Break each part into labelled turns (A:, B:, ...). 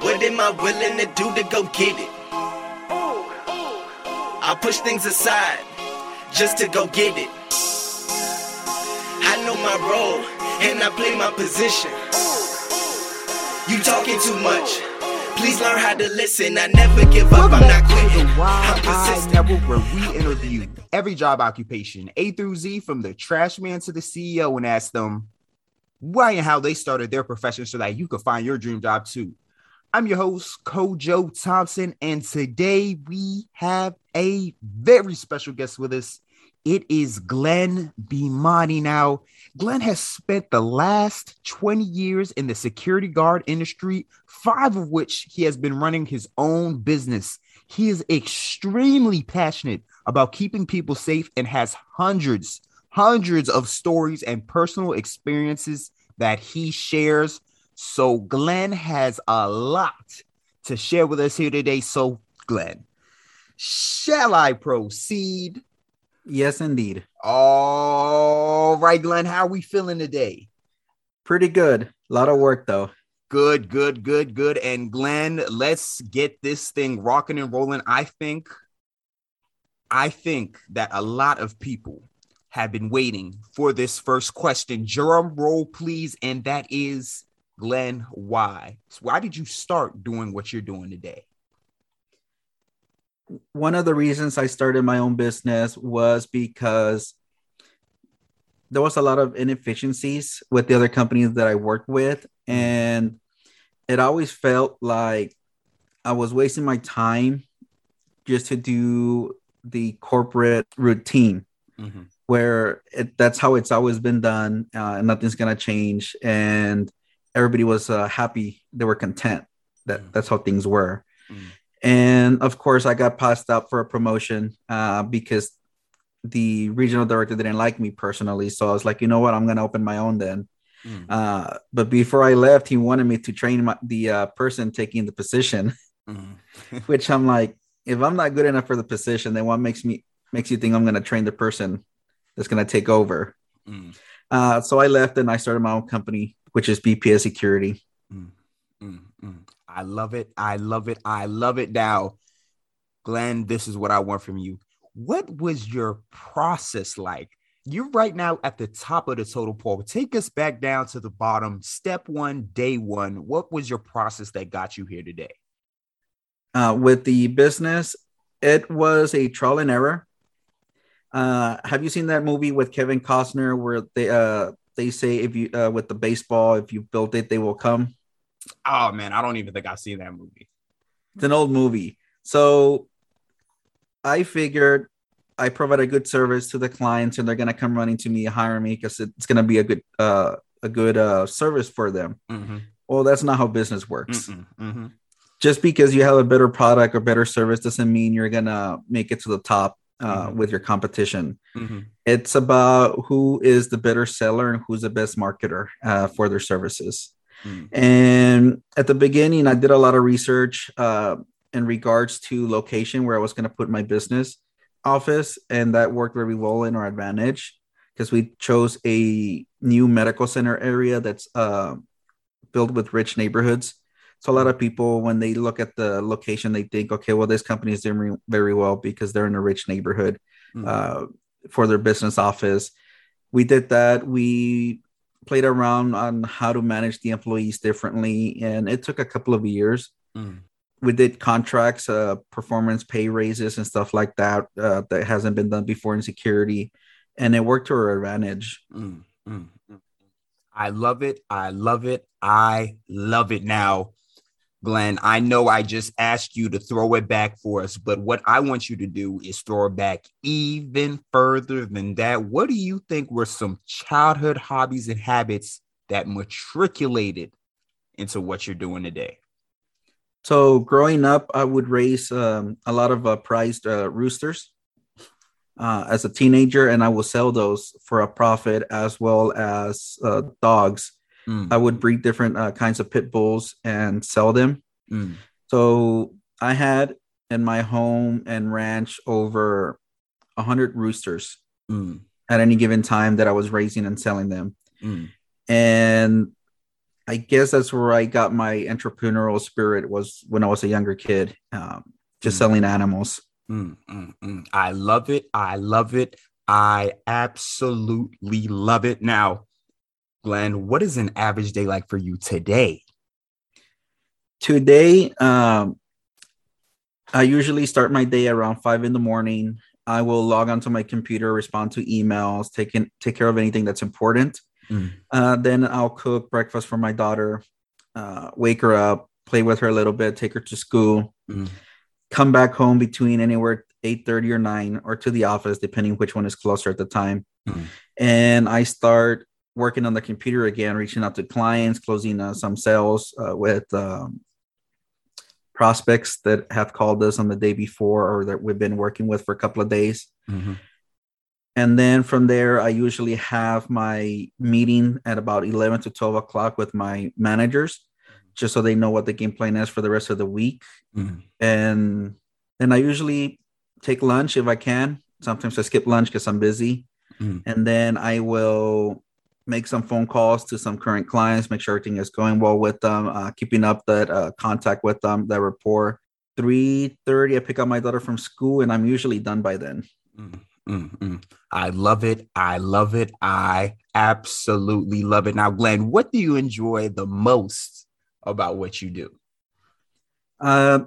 A: What am I willing to do to go get it? I push things aside just to go get it. I know my role and I play my position. You talking too much. Please learn how to listen. I never give up. I'm not quitting. I'm
B: Wild Eye
A: persistent.
B: Network, where we interview every job occupation, A through Z, from the trash man to the CEO, and ask them why and how they started their profession so that you could find your dream job too. I'm your host, Kojo Thompson, and today we have a very special guest with us. It is Glen Bhimani. Now, Glen has spent the last 20 years in the security guard industry, five of which he has been running his own business. He is extremely passionate about keeping people safe and has hundreds, hundreds of stories and personal experiences that he shares. So, Glen has a lot to share with us here today. So, Glen, shall I proceed?
C: Yes, indeed.
B: All right, Glen, how are we feeling today?
C: Pretty good. A lot of work though.
B: Good, good, good, good. And Glen, let's get this thing rocking and rolling. I think, I think that a lot of people have been waiting for this first question. Drum roll, please. And that is, Glen, why? So why did you start doing what you're doing today?
C: One of the reasons I started my own business was because there was a lot of inefficiencies with the other companies that I worked with. Mm. And it always felt like I was wasting my time just to do the corporate routine mm-hmm. Where it, that's how it's always been done uh, and nothing's gonna change and everybody was uh, happy they were content that
B: Mm.
C: that's how things were
B: Mm.
C: and of course i got passed up for a promotion uh, because the regional director didn't like me personally so i was like you know what i'm gonna open my own then
B: Mm.
C: uh, but before i left he wanted me to train my, the uh, person taking the position
B: Mhm.
C: which i'm like if i'm not good enough for the position then what makes me makes you think i'm gonna train the person that's gonna take over
B: Mm.
C: uh, so I left and I started my own company, which is BPS Security.
B: Mm, mm, mm. I love it. I love it. I love it. Now, Glen, this is what I want from you. What was your process like? You're right now at the top of the total pole. Take us back down to the bottom. Step one, day one. What was your process that got you here today?
C: Uh, with the business, it was a trial and error. Uh, have you seen that movie with Kevin Costner where they uh, they say if you uh, with the baseball, if you built it, they will come?
B: Oh man, I don't even think I've seen that movie.
C: It's an old movie. So I figured I provide a good service to the clients and they're gonna come running to me, hire me because it's gonna be a good uh, a good uh, service for them.
B: Mhm,
C: Well, that's not how business works.
B: mm-mm, mhm,
C: just because you have a better product or better service doesn't mean you're gonna make it to the top uh,
B: Mhm.
C: with your competition.
B: mhm,
C: It's about who is the better seller and who's the best marketer uh, for their services.
B: mm,
C: And at the beginning, I did a lot of research uh, in regards to location where I was going to put my business office, and that worked very well in our advantage because we chose a new medical center area that's uh, built with rich neighborhoods. So a lot of people, when they look at the location, they think, okay, well, this company is doing very well because they're in a rich neighborhood
B: mm,
C: uh, for their business office. We did that. We played around on how to manage the employees differently, and it took a couple of years.
B: mm,
C: We did contracts, uh, performance pay raises, and stuff like that. Uh, that hasn't been done before in security, and it worked to our advantage.
B: mm. I love it. I love it. I love it. Now, Glen, I know I just asked you to throw it back for us, but what I want you to do is throw it back even further than that. What do you think were some childhood hobbies and habits that matriculated into what you're doing today?
C: So growing up, I would raise um, a lot of uh, prized uh, roosters uh, as a teenager, and I will sell those for a profit as well as uh, dogs.
B: Mm,
C: I would breed different uh, kinds of pit bulls and sell them.
B: mm,
C: So I had in my home and ranch over a hundred roosters
B: mm,
C: at any given time that I was raising and selling them.
B: mm,
C: And I guess that's where I got my entrepreneurial spirit was when I was a younger kid, um, just
B: Mm.
C: selling animals.
B: Mm. I love it. I love it. I absolutely love it. Now, Glen, what is an average day like for you today?
C: Today, um, I usually start my day around five in the morning. I will log onto my computer, respond to emails, take in, take care of anything that's important.
B: Mm.
C: Uh, then I'll cook breakfast for my daughter, uh, wake her up, play with her a little bit, take her to school,
B: Mm.
C: come back home between anywhere eight thirty or nine, or to the office, depending which one is closer at the time.
B: Mm.
C: And I start working on the computer again, reaching out to clients, closing uh, some sales uh, with um, prospects that have called us on the day before or that we've been working with for a couple of days.
B: Mhm.
C: And then from there, I usually have my meeting at about 11 to 12 o'clock with my managers, just so they know what the game plan is for the rest of the week.
B: Mm.
C: And then I usually take lunch if I can. Sometimes I skip lunch because I'm busy.
B: Mm.
C: And then I will make some phone calls to some current clients, make sure everything is going well with them, uh, keeping up that uh, contact with them, that rapport. 3.30, I pick up my daughter from school and I'm usually done by then.
B: Mm, mm, mm. I love it. I love it. I absolutely love it. Now, Glen, what do you enjoy the most about what you do?
C: Uh,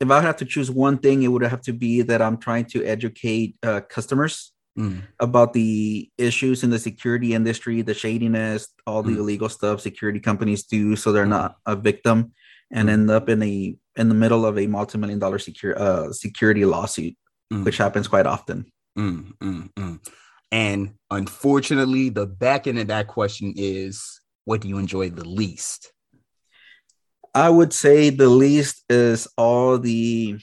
C: if I had to choose one thing, it would have to be that I'm trying to educate uh, customers
B: Mm,
C: about the issues in the security industry, the shadiness, all the
B: Mm.
C: illegal stuff security companies do, so they're
B: Mm.
C: not a victim and
B: Mm.
C: end up in a in the middle of a multi-million dollar secure uh, security lawsuit,
B: Mm.
C: which happens quite often.
B: And unfortunately, the back end of that question is what do you enjoy the least?
C: I would say the least is all the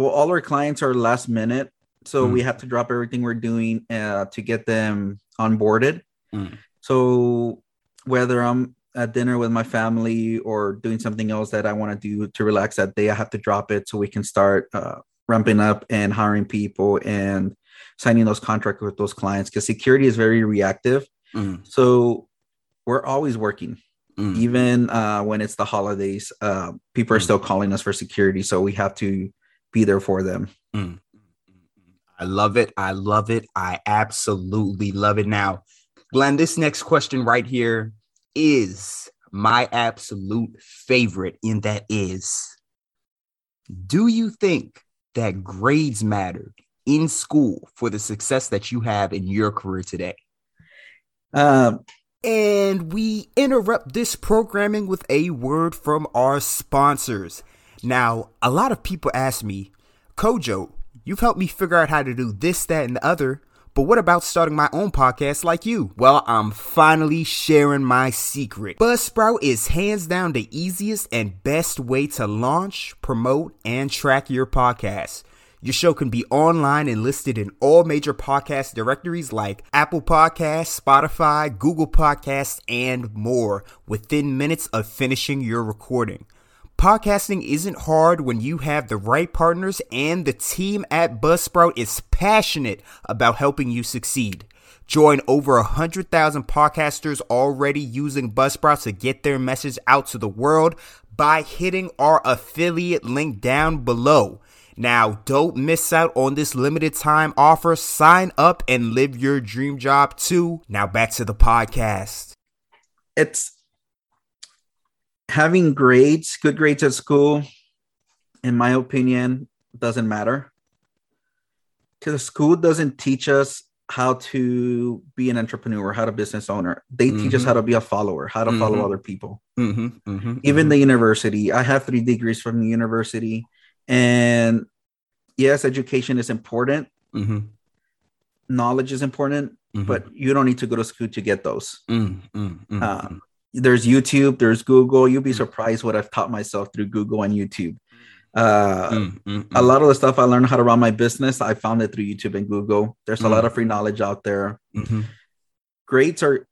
C: well, all our clients are last minute, so
B: Mm.
C: we have to drop everything we're doing uh, to get them onboarded.
B: Mm.
C: So whether I'm at dinner with my family or doing something else that I want to do to relax that day, I have to drop it so we can start uh, ramping up and hiring people and signing those contracts with those clients because security is very reactive.
B: Mm,
C: So we're always working,
B: mm.
C: even uh, when it's the holidays. Uh, people are
B: Mm.
C: still calling us for security, so we have to be there for them.
B: Mm. I love it. I love it. I absolutely love it. Now, Glen, this next question right here is my absolute favorite, and that is Do you think that grades mattered in school for the success that you have in your career today?
C: Uh,
B: And we interrupt this programming with a word from our sponsors. Now, a lot of people ask me, Kojo, you've helped me figure out how to do this, that, and the other, but what about starting my own podcast like you? Well, I'm finally sharing my secret. Buzzsprout is hands down the easiest and best way to launch, promote, and track your podcast. Your show can be online and listed in all major podcast directories like Apple Podcasts, Spotify, Google Podcasts, and more within minutes of finishing your recording. Podcasting isn't hard when you have the right partners, and the team at Buzzsprout is passionate about helping you succeed. Join over 100,000 podcasters already using Buzzsprout to get their message out to the world by hitting our affiliate link down below. Now, don't miss out on this limited time offer. Sign up and live your dream job too. Now, back to the podcast.
C: it's having grades, good grades at school, in my opinion, doesn't matter. Because school doesn't teach us how to be an entrepreneur, how to business owner. They teach us
B: Mhm.
C: how to be a follower, how to follow
B: Mhm.
C: other people.
B: Mm-hmm, mm-hmm,
C: Even the university, I have three degrees from the university, and yes, education is important.
B: mm-hmm,
C: Knowledge is important,
B: mm-hmm,
C: but you don't need to go to school to get those.
B: mm, mm, mm,
C: Um, there's YouTube, there's Google. You'll be
B: Mm.
C: surprised what I've taught myself through Google and YouTube. Uh,
B: mm, mm,
C: A lot of the stuff I learned how to run my business, I found it through YouTube and Google. There's a
B: Mm.
C: lot of free knowledge out there.
B: mhm,
C: Grades are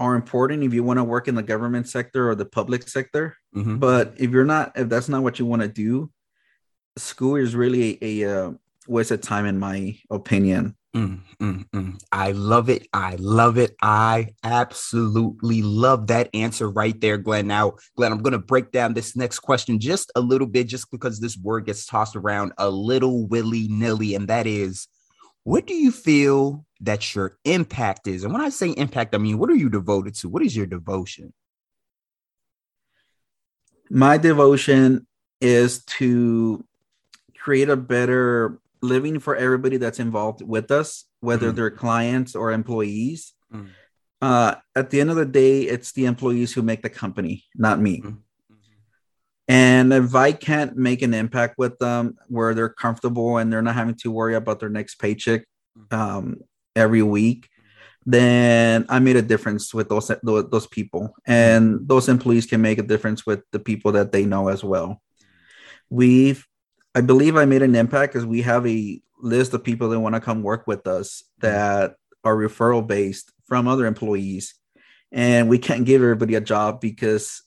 C: are important if you want to work in the government sector or the public sector.
B: mhm,
C: But if you're not, if that's not what you want to do, school is really a, a uh, waste of time, in my opinion.
B: Mm, mm, mm. I love it. I love it. I absolutely love that answer right there, Glen. Now, Glen, I'm going to break down this next question just a little bit, just because this word gets tossed around a little willy nilly. And that is, what do you feel that your impact is? And when I say impact, I mean, what are you devoted to? What is your devotion?
C: My devotion is to create a better living for everybody that's involved with us, whether
B: Mhm.
C: they're clients or employees.
B: Mm.
C: Uh, at the end of the day, it's the employees who make the company, not me.
B: Mhm.
C: And if I can't make an impact with them where they're comfortable and they're not having to worry about their next paycheck um, every week, then I made a difference with those those those people, and those employees can make a difference with the people that they know as well. We've, I believe, I made an impact because we have a list of people that want to come work with us that are referral based from other employees, and we can't give everybody a job because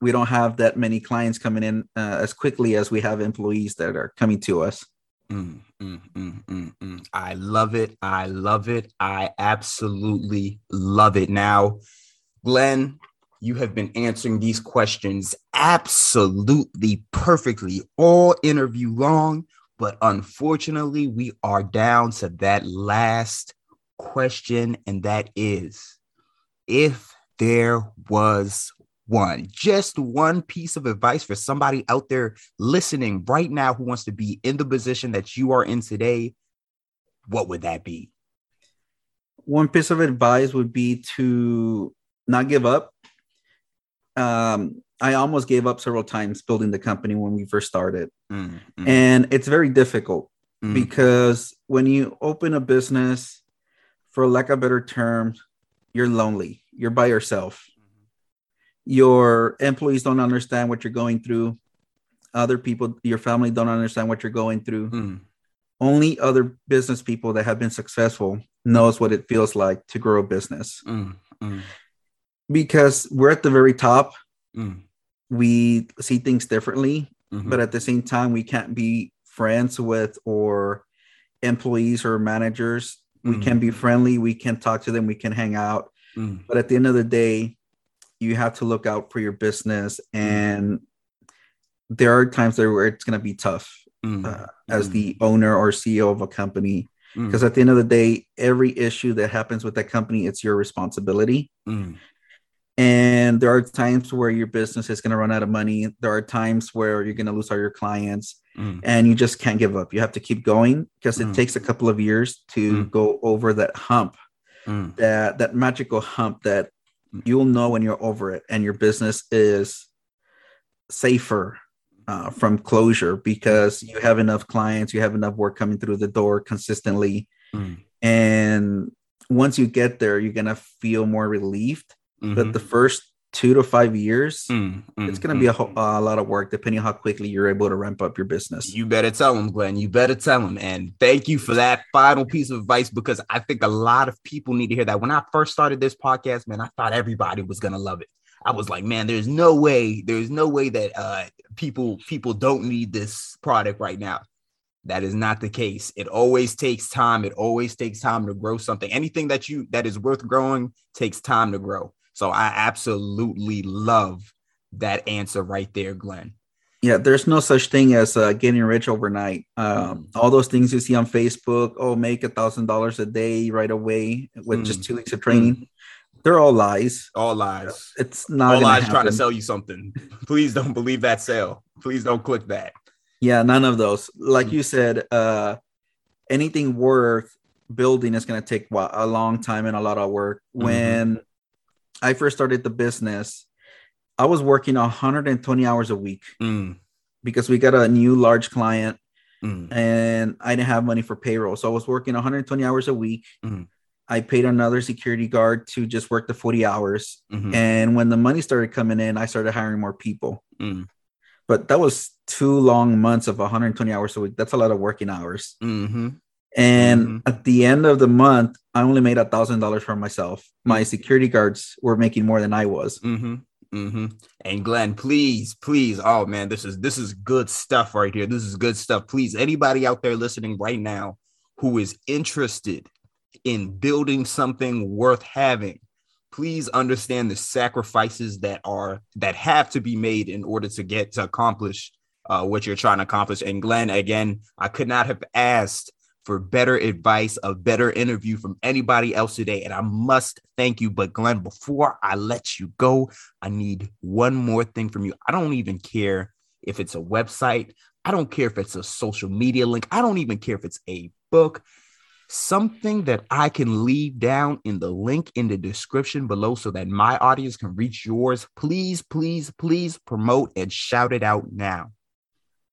C: we don't have that many clients coming in uh, as quickly as we have employees that are coming to us.
B: Mm, mm, mm, mm, mm. I love it. I love it. I absolutely love it. Now, Glen, you have been answering these questions absolutely perfectly all interview long, but unfortunately, we are down to that last question, and that is if there was one, just one piece of advice for somebody out there listening right now who wants to be in the position that you are in today, what would that be?
C: One piece of advice would be to not give up. Um, I almost gave up several times building the company when we first started,
B: Mm, mm,
C: and it's very difficult
B: mm,
C: because when you open a business, for lack of better terms, you're lonely. You're by yourself. Your employees don't understand what you're going through. Other people, your family don't understand what you're going through.
B: mm,
C: Only other business people that have been successful knows what it feels like to grow a business.
B: Mm, mm,
C: Because we're at the very top,
B: mm,
C: we see things differently,
B: mhm,
C: but at the same time, we can't be friends with or employees or managers. We
B: Mhm.
C: can be friendly, we can talk to them, we can hang out.
B: mm,
C: But at the end of the day, you have to look out for your business. And there are times there where it's going to be tough
B: mm,
C: uh, as
B: mm,
C: the owner or CEO of a company.
B: mm,
C: Because at the end of the day, every issue that happens with that company, it's your responsibility. And there are times where your business is going to run out of money. There are times where you're going to lose all your clients
B: mm,
C: and you just can't give up. You have to keep going because it
B: Mm.
C: takes a couple of years to
B: Mm.
C: go over that hump,
B: mm,
C: that that magical hump that you'll know when you're over it and your business is safer uh, from closure because you have enough clients, you have enough work coming through the door consistently.
B: mm,
C: And once you get there, you're going to feel more relieved.
B: Mhm,
C: But the first two to five years,
B: mm, mm,
C: it's going to
B: mm,
C: be a, ho- a lot of work depending on how quickly you're able to ramp up your business.
B: You better tell them, Glen. You better tell them. And thank you for that final piece of advice because I think a lot of people need to hear that. When I first started this podcast, man, I thought everybody was gonna love it. I was like, man, there's no way, there's no way that uh people people don't need this product right now. That is not the case. It always takes time. It always takes time to grow something. Anything that you that is worth growing takes time to grow. So I absolutely love that answer right there, Glen.
C: Yeah, there's no such thing as uh, getting rich overnight. Um,
B: Mm.
C: All those things you see on Facebook, oh, make a thousand dollars a day right away with
B: Mm.
C: just two weeks of training. They're all lies.
B: All lies.
C: It's not
B: All
C: gonna
B: eyes trying to sell you something. Please don't believe that sale. Please don't click that.
C: Yeah, none of those. Like
B: Mm.
C: you said, uh, anything worth building is going to take a long time and a lot of work.
B: Mm-hmm.
C: I first started the business, I was working 120 hours a week
B: Mm,
C: because we got a new large client
B: mm,
C: and I didn't have money for payroll. So I was working 120 hours a week.
B: Mhm.
C: I paid another security guard to just work the 40 hours.
B: mhm,
C: And when the money started coming in, I started hiring more people.
B: mm,
C: But that was two long months of 120 hours a week. That's a lot of working hours.
B: mhm,
C: And
B: Mhm.
C: at the end of the month, I only made a thousand dollars for myself. My security guards were making more than I was.
B: mhm, mhm. And Glen, please, please. Oh man, this is this is good stuff right here. This is good stuff. Please, anybody out there listening right now who is interested in building something worth having, please understand the sacrifices that are that have to be made in order to get to accomplish uh, what you're trying to accomplish. And Glen, again, I could not have asked for better advice, a better interview from anybody else today. And I must thank you. But Glen, before I let you go, I need one more thing from you. I don't even care if it's a website, I don't care if it's a social media link, I don't even care if it's a book. Something that I can leave down in the link in the description below so that my audience can reach yours. Please, please, please promote and shout it out now.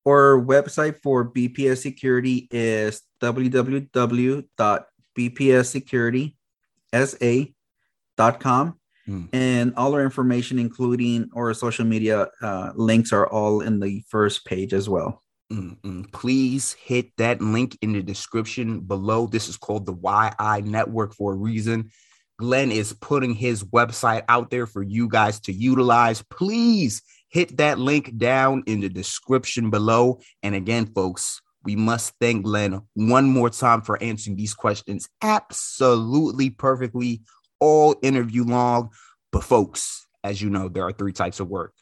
C: Our website for BPS Security is www.bpssecuritysa.com. Mm. And all our information, including our social media uh, links, are all in the first page as well.
B: Mm-mm. Please hit that link in the description below. This is called the Why I Network for a reason. Glen is putting his website out there for you guys to utilize. Please hit that link down in the description below. And again, folks, we must thank Glen one more time for answering these questions absolutely perfectly, all interview long. But, folks, as you know, there are three types of work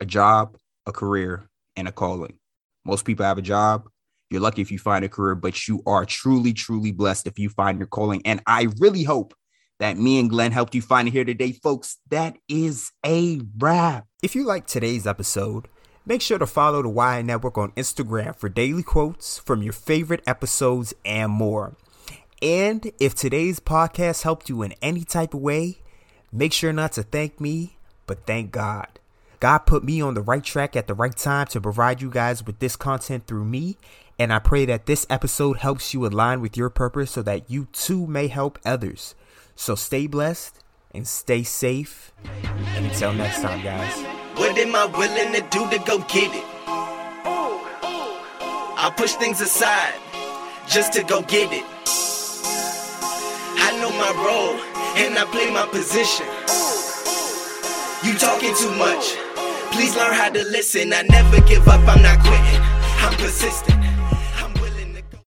B: a job, a career, and a calling. Most people have a job. You're lucky if you find a career, but you are truly, truly blessed if you find your calling. And I really hope that me and Glen helped you find here today, folks. That is a wrap. If you like today's episode, make sure to follow the Why I Network on Instagram for daily quotes from your favorite episodes and more. And if today's podcast helped you in any type of way, make sure not to thank me, but thank God. God put me on the right track at the right time to provide you guys with this content through me. And I pray that this episode helps you align with your purpose so that you too may help others. So stay blessed and stay safe. And until next time, guys.
A: What am I willing to do to go get it? I push things aside just to go get it. I know my role and I play my position. You talking too much. Please learn how to listen. I never give up, I'm not quitting. I'm persistent.